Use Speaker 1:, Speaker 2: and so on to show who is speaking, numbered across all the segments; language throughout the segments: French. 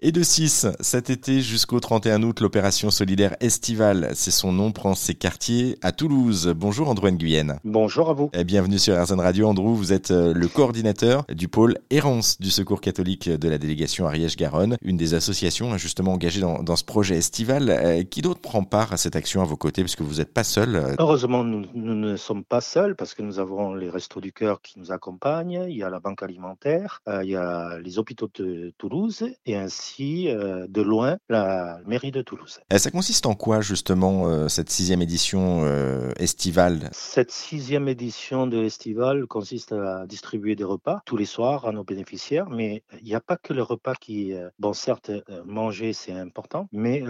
Speaker 1: Et de 6, cet été jusqu'au 31 août, l'opération solidaire estivale, c'est son nom, prend ses quartiers à Toulouse. Bonjour Andrew Nguyen.
Speaker 2: Bonjour à vous.
Speaker 1: Et bienvenue sur RZN Radio. Andrew, vous êtes euh, le coordinateur du pôle Errance du Secours catholique de la délégation Ariège-Garonne, une des associations hein, justement engagées dans, ce projet estival. Euh, qui d'autre prend part à cette action à vos côtés, puisque vous n'êtes pas seul euh
Speaker 2: Heureusement, nous, ne sommes pas seuls, parce que nous avons les Restos du Cœur qui nous accompagnent, il y a la Banque alimentaire, il y a les hôpitaux de Toulouse, et ainsi euh, de loin la mairie de Toulouse.
Speaker 1: Et ça consiste en quoi justement euh, cette sixième édition euh, estivale?
Speaker 2: Cette sixième édition de l'estivale consiste à distribuer des repas tous les soirs à nos bénéficiaires, mais il n'y a pas que le repas qui, bon certes, manger c'est important, mais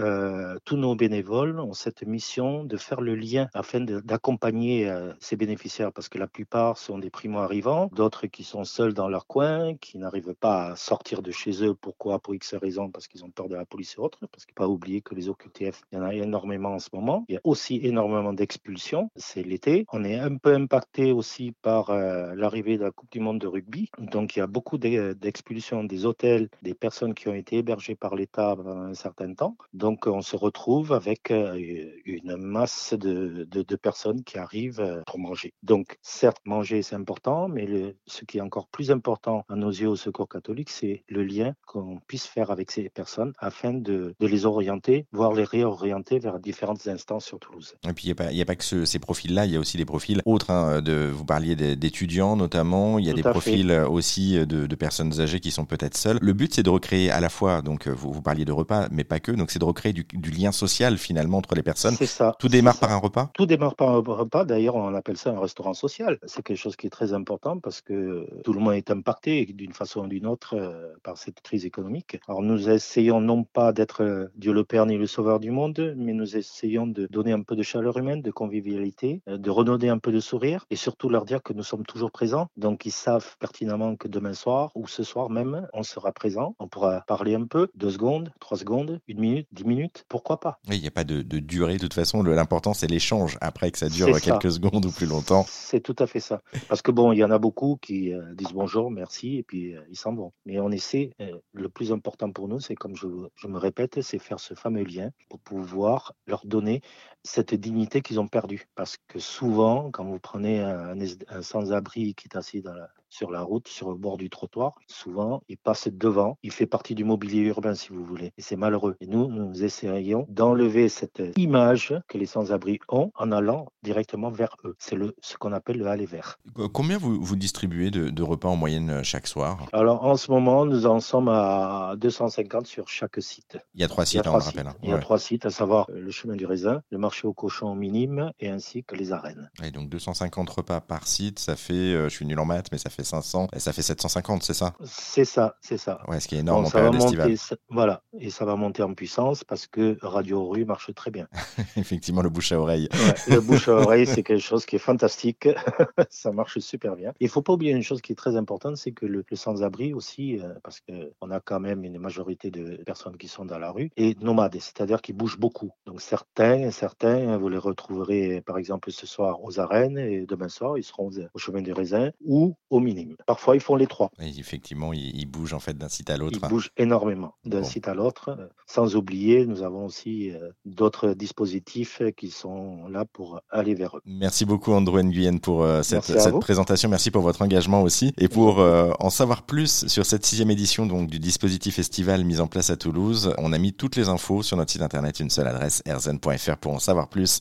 Speaker 2: tous nos bénévoles ont cette mission de faire le lien afin d'accompagner ces bénéficiaires parce que la plupart sont des primo-arrivants, d'autres qui sont seuls dans leur coin, qui n'arrivent pas à sortir de chez eux. Pourquoi? Pour X raisons parce qu'ils ont peur de la police et autres, parce qu'il ne faut pas oublier que les OQTF, il y en a énormément en ce moment. Il y a aussi énormément d'expulsions, c'est l'été. On est un peu impacté aussi par euh, l'arrivée de la Coupe du Monde de rugby. Donc il y a beaucoup d'expulsions des hôtels, des personnes qui ont été hébergées par l'État pendant un certain temps. Donc on se retrouve avec euh, une masse de, personnes qui arrivent euh, pour manger. Donc certes, manger c'est important, mais ce qui est encore plus important à nos yeux au Secours catholique, c'est le lien qu'on puisse faire avec avec ces personnes afin de, les orienter, voire les réorienter vers différentes instances sur Toulouse.
Speaker 1: Et puis il n'y a, pas que ces profils-là, il y a aussi des profils autres. Hein, de, vous parliez d'étudiants notamment, il y a des profils aussi de, personnes âgées qui sont peut-être seules. Le but c'est de recréer à la fois, donc vous, vous parliez de repas, mais pas que, donc c'est de recréer du, lien social finalement entre les personnes.
Speaker 2: C'est ça.
Speaker 1: Tout démarre par un repas?
Speaker 2: Tout démarre par un repas, d'ailleurs on appelle ça un restaurant social. C'est quelque chose qui est très important parce que tout le monde est impacté d'une façon ou d'une autre euh, par cette crise économique. Alors nous essayons non pas d'être euh, Dieu le Père ni le Sauveur du monde, mais nous essayons de donner un peu de chaleur humaine, de convivialité, euh, de redonner un peu de sourire et surtout leur dire que nous sommes toujours présents. Donc ils savent pertinemment que demain soir ou ce soir même, on sera présent. On pourra parler un peu, deux secondes, trois secondes, une minute, dix minutes, pourquoi pas.
Speaker 1: Il n'y a pas de, durée de toute façon. L'important c'est l'échange. Après que ça dure quelques secondes ou plus longtemps.
Speaker 2: C'est tout à fait ça. Parce que bon, il y en a beaucoup qui euh, disent bonjour, merci et puis ils s'en vont. Mais on essaie. le plus important nous, c'est comme je, me répète, c'est faire ce fameux lien pour pouvoir leur donner cette dignité qu'ils ont perdue. Parce que souvent, quand vous prenez un, un sans-abri qui est assis dans la, sur la route, sur le bord du trottoir. Souvent, il passe devant. Il fait partie du mobilier urbain, si vous voulez. Et c'est malheureux. Et nous, nous essayons d'enlever cette image que les sans-abri ont en allant directement vers eux. C'est le, ce qu'on appelle le aller vers.
Speaker 1: Combien vous, vous distribuez de, repas en moyenne euh, chaque soir?
Speaker 2: Alors, en ce moment, nous en sommes à 250 sur chaque site.
Speaker 1: Il y a trois sites, on rappelle.
Speaker 2: Hein. Il y a trois sites, à savoir le chemin du raisin, le marché au cochon minime et ainsi que les arènes.
Speaker 1: Et donc 250 repas par site, ça fait, euh, je suis nul en maths, mais ça fait 500 et ça fait 750, c'est ça?
Speaker 2: C'est ça, c'est ça.
Speaker 1: Ouais, ce qui est énorme en période
Speaker 2: estivale. voilà, et ça va monter en puissance parce que Radio Rue marche très bien.
Speaker 1: Effectivement, le bouche à oreille.
Speaker 2: le bouche à oreille, c'est quelque chose qui est fantastique. ça marche super bien. Il faut pas oublier une chose qui est très importante, c'est que le, sans-abri aussi, euh, parce qu'on a quand même une majorité de personnes qui sont dans la rue, et nomades, c'est-à-dire qui bougent beaucoup. Donc certains, certains, vous les retrouverez par exemple ce soir aux arènes et demain soir, ils seront au chemin des raisins ou au minime. Parfois, ils font les trois.
Speaker 1: effectivement, ils, bougent en fait d'un site à l'autre.
Speaker 2: Ils bougent énormément d'un site à l'autre. Sans oublier, nous avons aussi euh, d'autres dispositifs qui sont là pour aller vers eux.
Speaker 1: Merci beaucoup Andrew Nguyen pour euh, cette, présentation. Merci pour votre engagement aussi. Et pour euh, en savoir plus sur cette sixième édition donc, du dispositif estival mis en place à Toulouse, on a mis toutes les infos sur notre site internet, une seule adresse, erzen.fr pour en savoir plus.